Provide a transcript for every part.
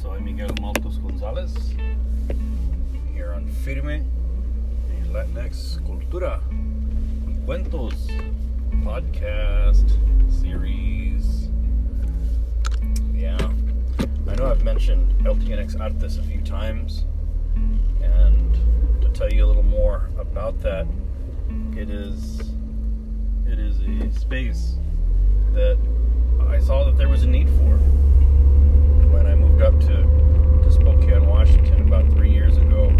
Soy Miguel Maltos Gonzalez here on Firme, the Latinx Cultura Cuentos podcast series. Yeah, I know I've mentioned LTNX Artes a few times, and to tell you a little more about that, it is it is a space that I saw that there was a need for up to, to Spokane, Washington about three years ago.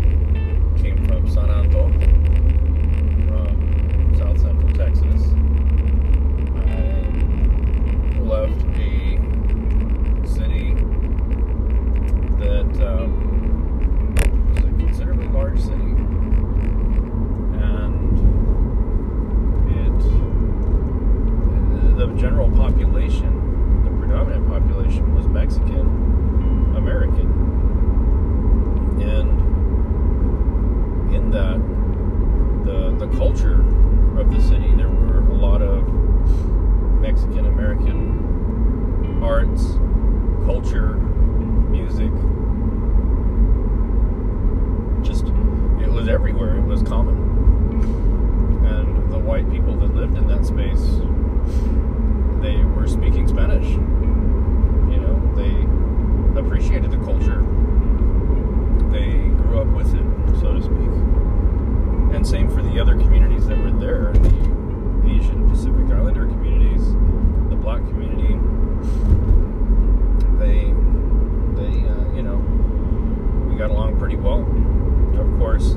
well, of course,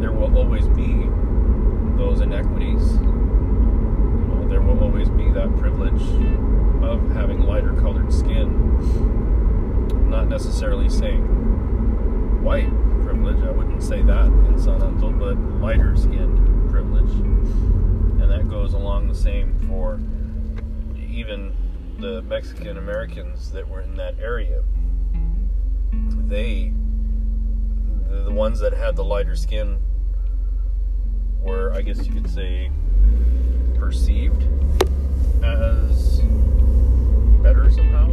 there will always be those inequities. You know, there will always be that privilege of having lighter colored skin. Not necessarily saying white privilege, I wouldn't say that in San Antonio, but lighter skinned privilege. And that goes along the same for even the Mexican Americans that were in that area. They the ones that had the lighter skin were, I guess you could say, perceived as better somehow.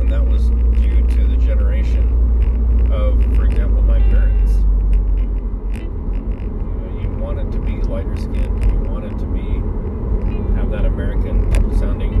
And that was due to the generation of, for example, my parents. You, wanted to be lighter skinned, you wanted to be, have that American sounding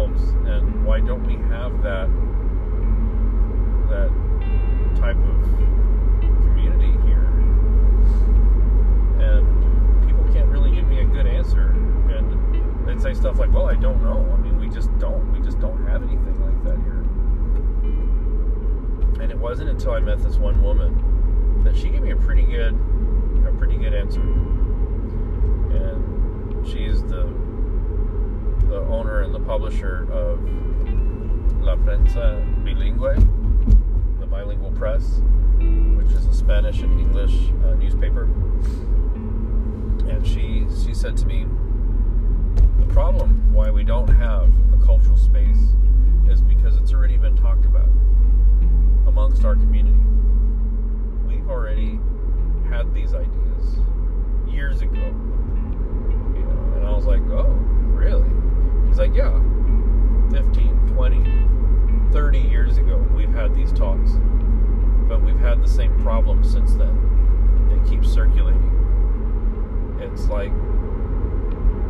ourselves and why don't we have that that type of community here and people can't really give me a good answer and would say stuff like, "Well, I don't know. I mean, we just don't. We just don't have anything like that here." And it wasn't until I met this one woman that she gave me a pretty good, a pretty good answer. And she's the the owner and the publisher of La Prensa Bilingüe, the bilingual press, which is a Spanish and English uh, newspaper. And she she said to me, the problem why we don't have a cultural space is because it's already been talked about amongst our community. We've already had these ideas years ago. You know, and I was like, oh, really? He's like, yeah, 15, 20, 30 years ago, we've had these talks. But we've had the same problem since then. They keep circulating. It's like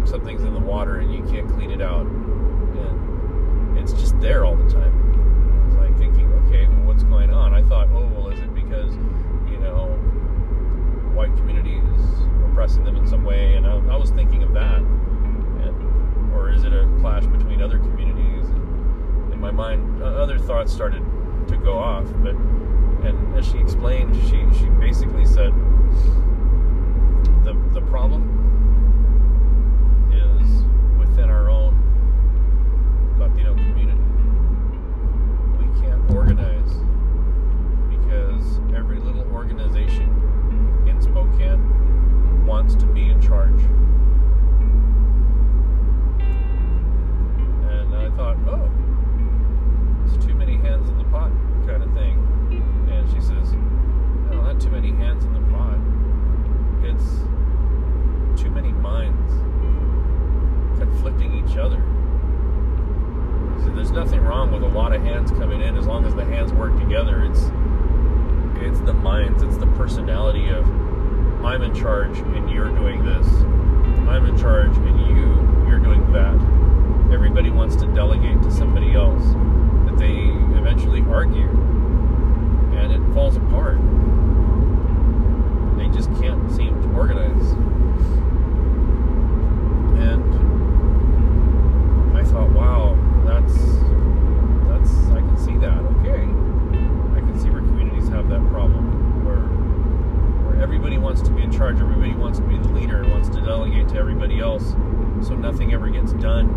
something's in the water and you can't clean it out. And it's just there all the time. I was like thinking, okay, well, what's going on? I thought, oh, well, is it because, you know, white community is oppressing them in some way? And I, I was thinking of that. Is it a clash between other communities? And in my mind, other thoughts started to go off. But, and as she explained, she, she basically said, the, the problem is within our own Latino community. We can't organize because every little organization in Spokane wants to be in charge. And I thought, oh, it's too many hands in the pot kind of thing. And she says, no, not too many hands in the pot. It's too many minds conflicting each other. So there's nothing wrong with a lot of hands coming in as long as the hands work together. It's it's the minds, it's the personality of I'm in charge and you're doing this. I'm in charge and you you're doing that. Everybody wants to delegate to somebody else. That they eventually argue and it falls apart. They just can't seem to organize. And I thought, wow, that's that's I can see that. Okay, I can see where communities have that problem, where where everybody wants to be in charge, everybody wants to be the leader, wants to delegate to everybody else, so nothing ever gets done,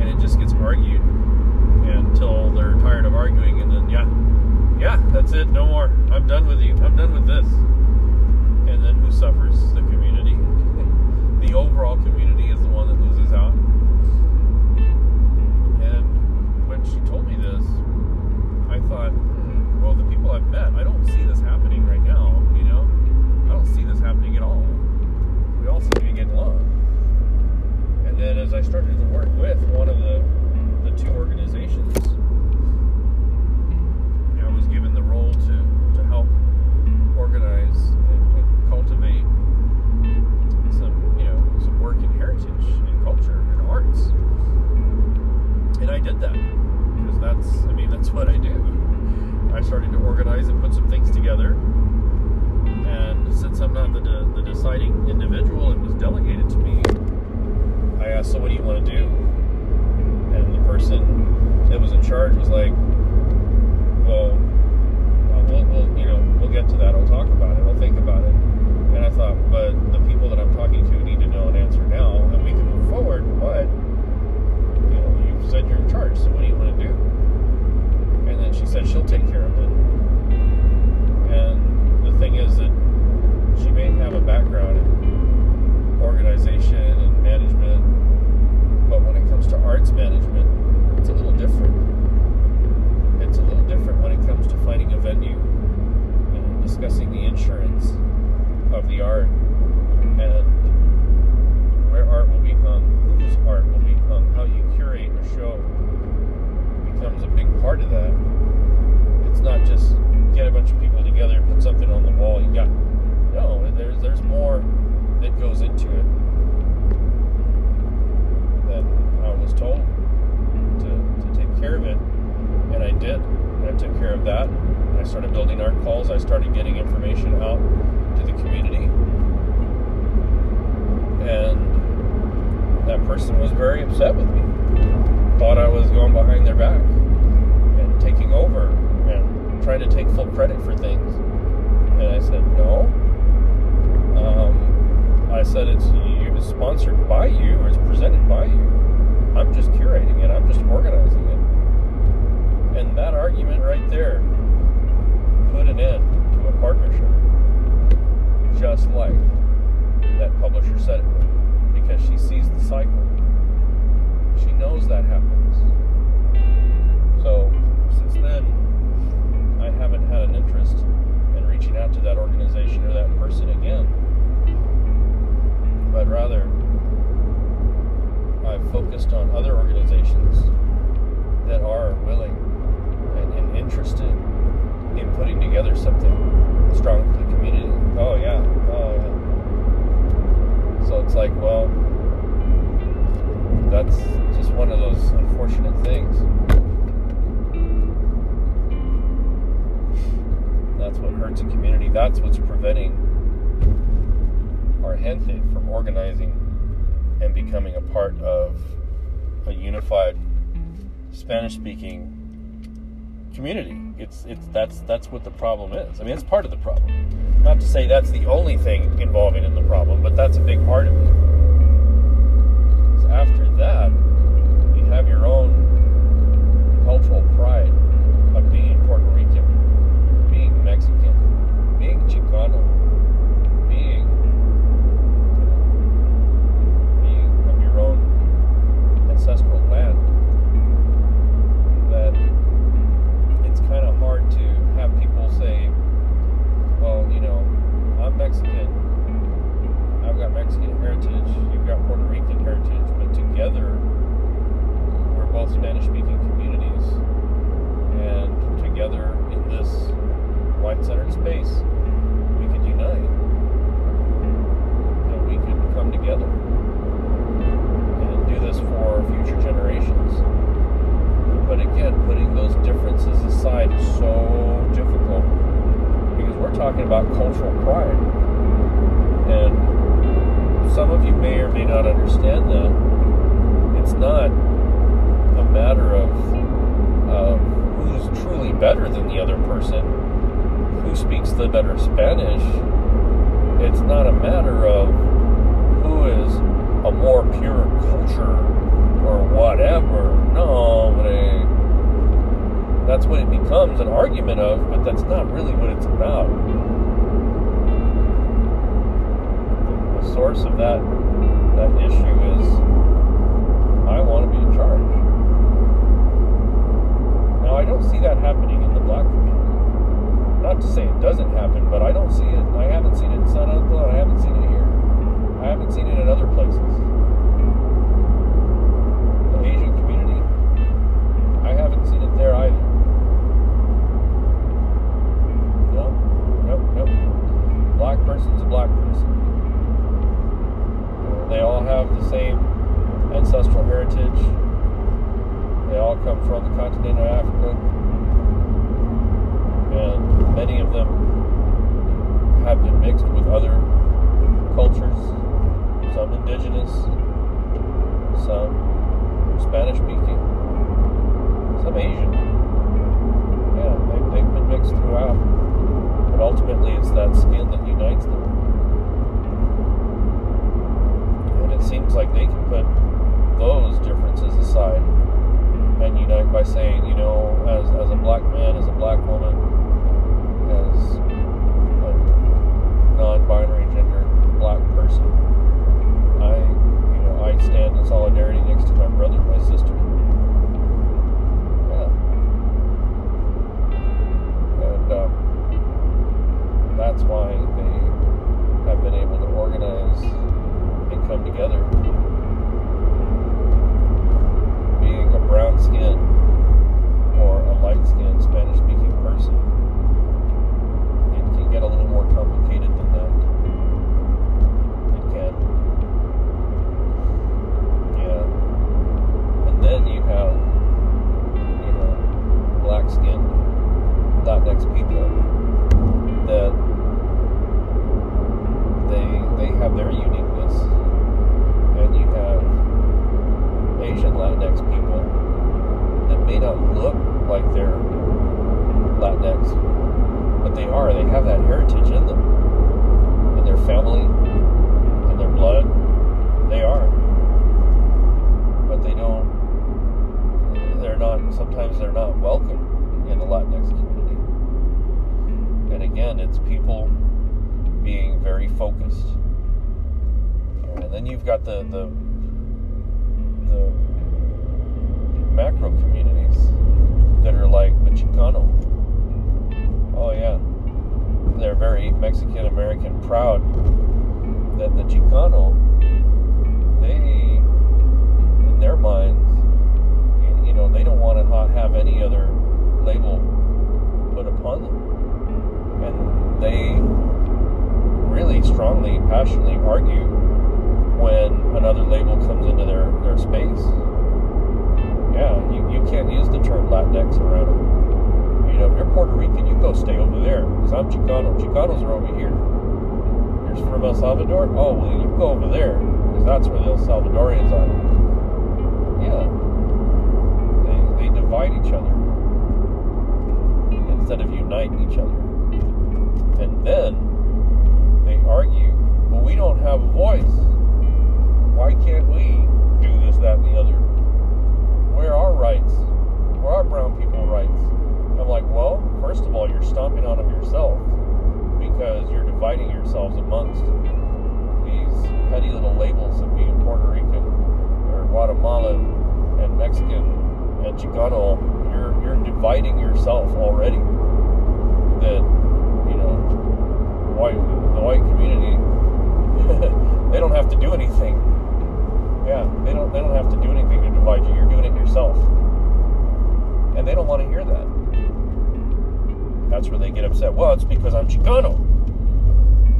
and it just gets argued until they're tired of arguing, and then yeah, yeah, that's it, no more. I'm done with you. I'm done with this. And then who suffers? The community. the overall community is the one that loses out. And when she told me this, I thought, hmm, well, the people I've met, I don't see this happening right now, you know? I don't see this happening at all. We all seem to be getting along. And then as I started to work with one of the, the two organizations, I was given the role to, to help organize and, and cultivate some, you know, some work in heritage and culture and arts. And I did that because that's, I mean, that's what I do. I started to organize and put some things together. And since I'm not the, de- the deciding individual, it was delegated to me. I asked, so what do you want to do? And the person that was in charge was like, well, uh, we'll, we'll, you know, we'll get to that. I'll talk about it. I'll think about it. And I thought, but the people that I'm talking to need to know an answer now, and we can move forward. But you know, you said you're in charge, so what do you want to do? And then she said she'll take care of it. And the thing is that she may have a background in organization and management, but when it comes to arts management, it's a little different it's a little different when it comes to finding a venue and discussing of the art and where art will be hung, whose art will be hung, how you curate a show becomes a big part of that. It's not just get a bunch of people together and put something on the wall. You got no. There's there's more that goes into it than I was told to to take care of it and I did. I took care of that. I started building art calls. I started getting information out to the community. And that person was very upset with me. Thought I was going behind their back and taking over and trying to take full credit for things. And I said, no. Um, I said, it's, sponsored by you or it's presented by you. I'm just curating it, I'm just organizing it. And that argument right there put an end to a partnership. Just like that publisher said it would. Because she sees the cycle. She knows that happens. So, since then, I haven't had an interest in reaching out to that organization or that person again. But rather, I've focused on other organizations that are willing and, and interested in putting together something strong for the community. Oh yeah, oh yeah. So it's like, well, that's just one of those unfortunate things. That's what hurts a community. That's what's preventing our gente from organizing and becoming a part of a unified Spanish speaking community. It's it's that's that's what the problem is. I mean, it's part of the problem. Not to say that's the only thing involving in the problem, but that's a big part of it. So after that, you have your own cultural pride of being Puerto Rican, being Mexican, being Chicano, being being of your own ancestral land. That it's kind of hard to have people say, well, you know, I'm Mexican. I've got Mexican heritage. You've got Puerto Rican heritage. But together, we're both Spanish speaking communities. And together in this white centered space, we could unite. And we could come together and do this for future generations. But again, putting those differences aside is so difficult because we're talking about cultural pride. And some of you may or may not understand that. It's not a matter of, who's truly better than the other person, who speaks the better Spanish. It's not a matter of who is a more pure culture or whatever. No, hombre. That's what it becomes an argument of, but that's not really what it's about. The source of that that issue is I want to be in charge. Now I don't see that happening in the black community. Not to say it doesn't happen, but I don't see it. I haven't seen it in San Antonio. I haven't seen it here. I haven't seen it in other places. The Asian community, I haven't seen it there either. Not. Sometimes they're not welcome in the Latinx community. And again, it's people being very focused. And then you've got the the the macro communities that are like the Chicano. Oh yeah, they're very Mexican American proud that the Chicano, they, in their you know, they don't want to have any other label put upon them, and they really strongly, passionately argue when another label comes into their, their space. Yeah, you, you can't use the term Latinx around them. You know, if you're Puerto Rican, you go stay over there because I'm Chicano. Chicanos are over here. You're from El Salvador? Oh, well, you go over there because that's where the El Salvadorians are. Yeah. Each other instead of unite each other. And then they argue, well, we don't have a voice. Why can't we do this, that, and the other? Where are our rights? Where are brown people rights? I'm like, well, first of all, you're stomping on them yourself because you're dividing yourselves amongst these petty little labels of being Puerto Rican or Guatemalan and Mexican and Chicano. Dividing yourself already. That you know, white the white community they don't have to do anything. Yeah, they don't they don't have to do anything to divide you. You're doing it yourself. And they don't want to hear that. That's where they get upset. Well, it's because I'm Chicano.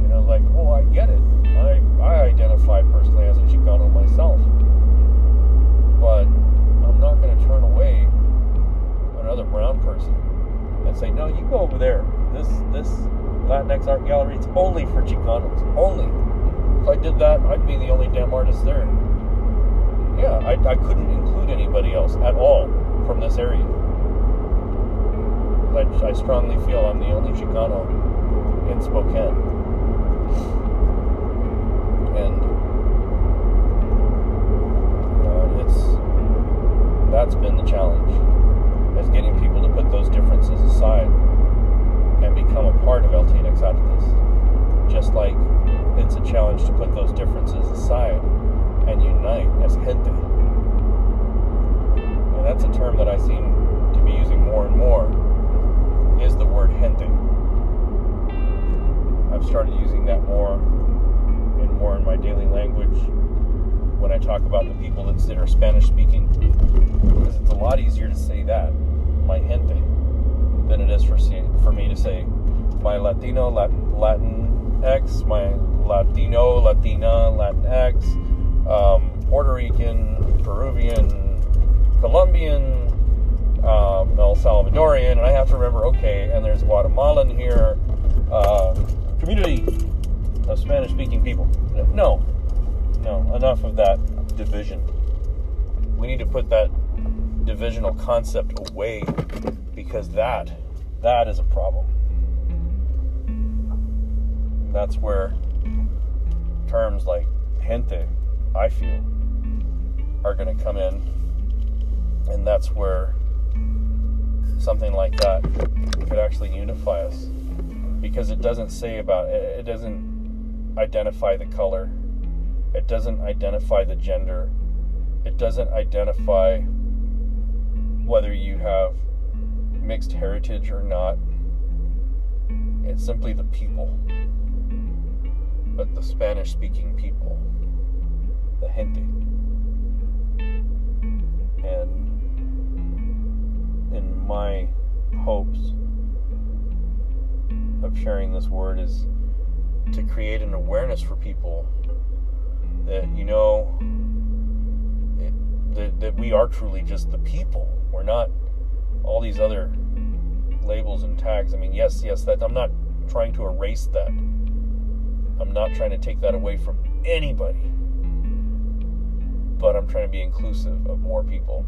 You know, like, oh, I get it. I I identify personally as a Chicano myself. But I'm not going to turn away another brown person and say, no, you go over there. This this Latinx art gallery, it's only for Chicanos. Only. If I did that, I'd be the only damn artist there. Yeah, I, I couldn't include anybody else at all from this area. I, I strongly feel I'm the only Chicano in Spokane. And uh, it's that's been the challenge, is getting people to put those differences aside and become a part of LTNX out of this. Just like it's a challenge to put those differences aside and unite as gente. And that's a term that I seem to be using more and more is the word gente. I've started using that more and more in my daily language when I talk about the people that are Spanish speaking. Because it's a lot easier to say that, my gente, than it is for for me to say my Latino, Latin, Latin X, my Latino, Latina, Latin X, um, Puerto Rican, Peruvian, Colombian, um, El Salvadorian, and I have to remember, okay, and there's Guatemalan here, uh, community of Spanish speaking people. No, no, enough of that division. We need to put that divisional concept away because that that is a problem. That's where terms like gente, I feel, are going to come in, and that's where something like that could actually unify us because it doesn't say about it doesn't identify the color it doesn't identify the gender. It doesn't identify whether you have mixed heritage or not. It's simply the people. But the spanish speaking people. The gente. And in my hopes of sharing this word is to create an awareness for people that you know that, that we are truly just the people we're not all these other labels and tags i mean yes yes that i'm not trying to erase that i'm not trying to take that away from anybody but i'm trying to be inclusive of more people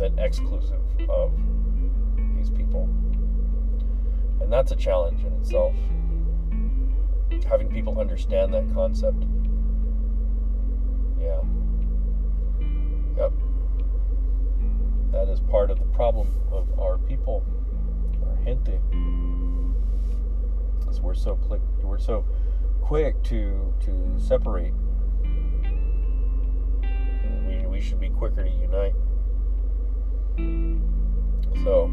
than exclusive of these people. And that's a challenge in itself. Having people understand that concept. Yeah. Yep. That is part of the problem of our people, our gente. Is we're so quick, we're so quick to to separate. We we should be quicker to unite. So,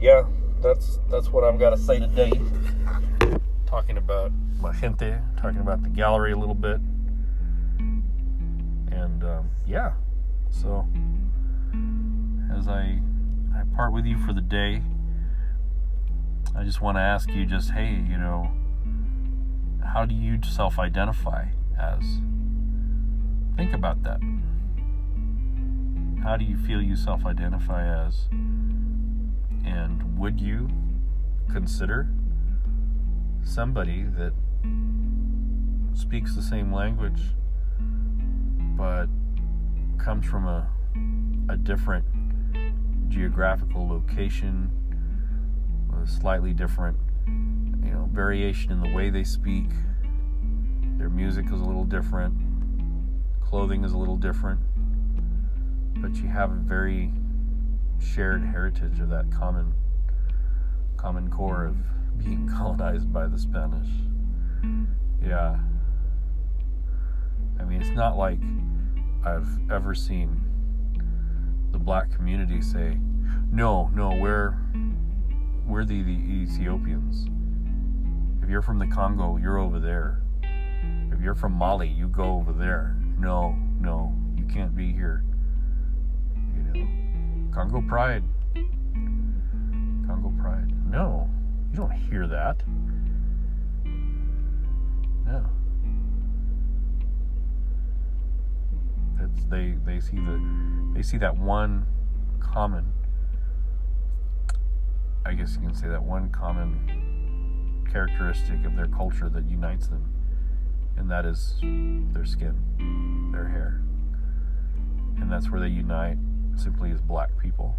yeah, that's that's what I've got to say today. Talking about my gente, talking about the gallery a little bit, yeah. So, as I I part with you for the day, I just want to ask you, just hey, you know, how do you self-identify as? Think about that. How do you feel you self-identify as? And would you consider somebody that speaks the same language but comes from a, a different geographical location with a slightly different you know variation in the way they speak their music is a little different clothing is a little different but you have a very shared heritage of that common common core of being colonized by the Spanish. Yeah. I mean, it's not like I've ever seen the black community say, "No, no, we're we're the, the Ethiopians. If you're from the Congo, you're over there. If you're from Mali, you go over there. No, no, you can't be here." You know. Congo Pride. Congo Pride. No, you don't hear that. No. They they see the they see that one common I guess you can say that one common characteristic of their culture that unites them and that is their skin, their hair. And that's where they unite simply as black people.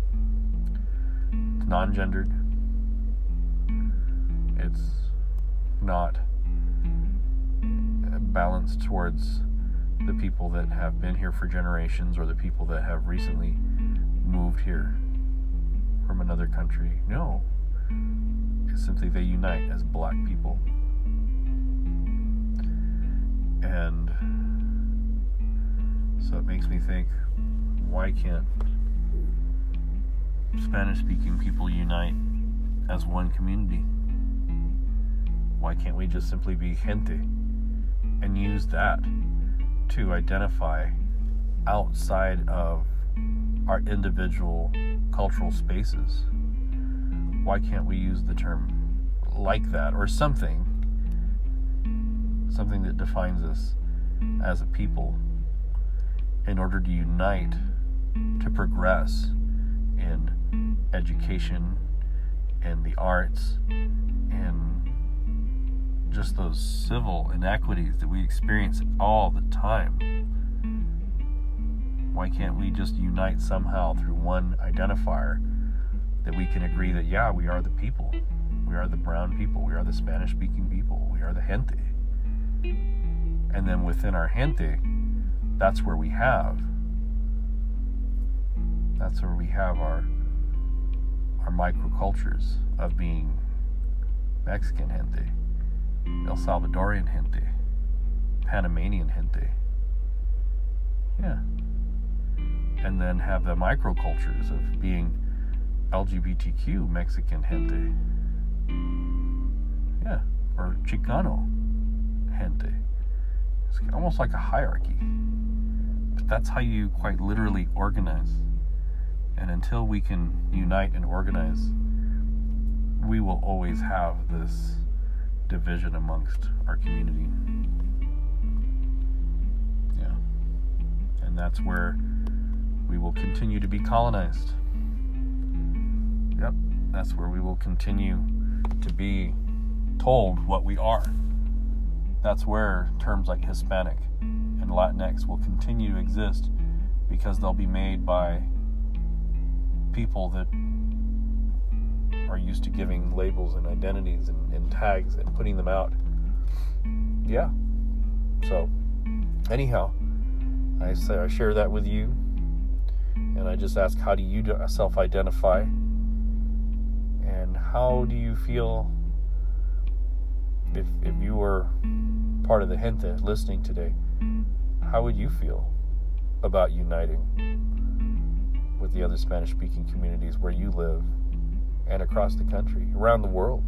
It's non gendered, it's not balanced towards the people that have been here for generations or the people that have recently moved here from another country. No. It's simply they unite as black people. And so it makes me think why can't Spanish speaking people unite as one community? Why can't we just simply be gente and use that to identify outside of our individual cultural spaces? Why can't we use the term like that or something? Something that defines us as a people in order to unite to progress in education and the arts and just those civil inequities that we experience all the time. Why can't we just unite somehow through one identifier that we can agree that, yeah, we are the people? We are the brown people. We are the Spanish speaking people. We are the gente. And then within our gente, that's where we have that's where we have our our microcultures of being Mexican gente, El Salvadorian gente, Panamanian gente. Yeah. And then have the microcultures of being LGBTQ Mexican gente. Yeah. Or Chicano gente. It's almost like a hierarchy. But that's how you quite literally organize and until we can unite and organize, we will always have this division amongst our community. Yeah. And that's where we will continue to be colonized. Yep. That's where we will continue to be told what we are. That's where terms like Hispanic and Latinx will continue to exist because they'll be made by people that are used to giving labels and identities and, and tags and putting them out. Yeah. So, anyhow, I say I share that with you, and I just ask, how do you self-identify, and how do you feel if if you were part of the gente listening today? How would you feel about uniting with the other Spanish-speaking communities where you live? And across the country, around the world.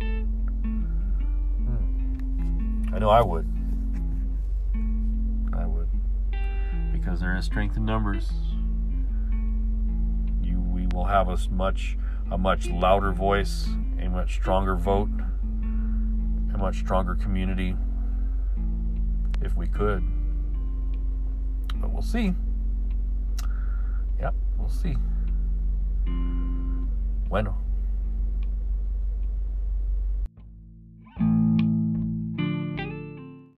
Hmm. I know I would. I would. Because there is strength in numbers. You we will have a much a much louder voice, a much stronger vote, a much stronger community if we could. But we'll see. Yep, we'll see. Bueno.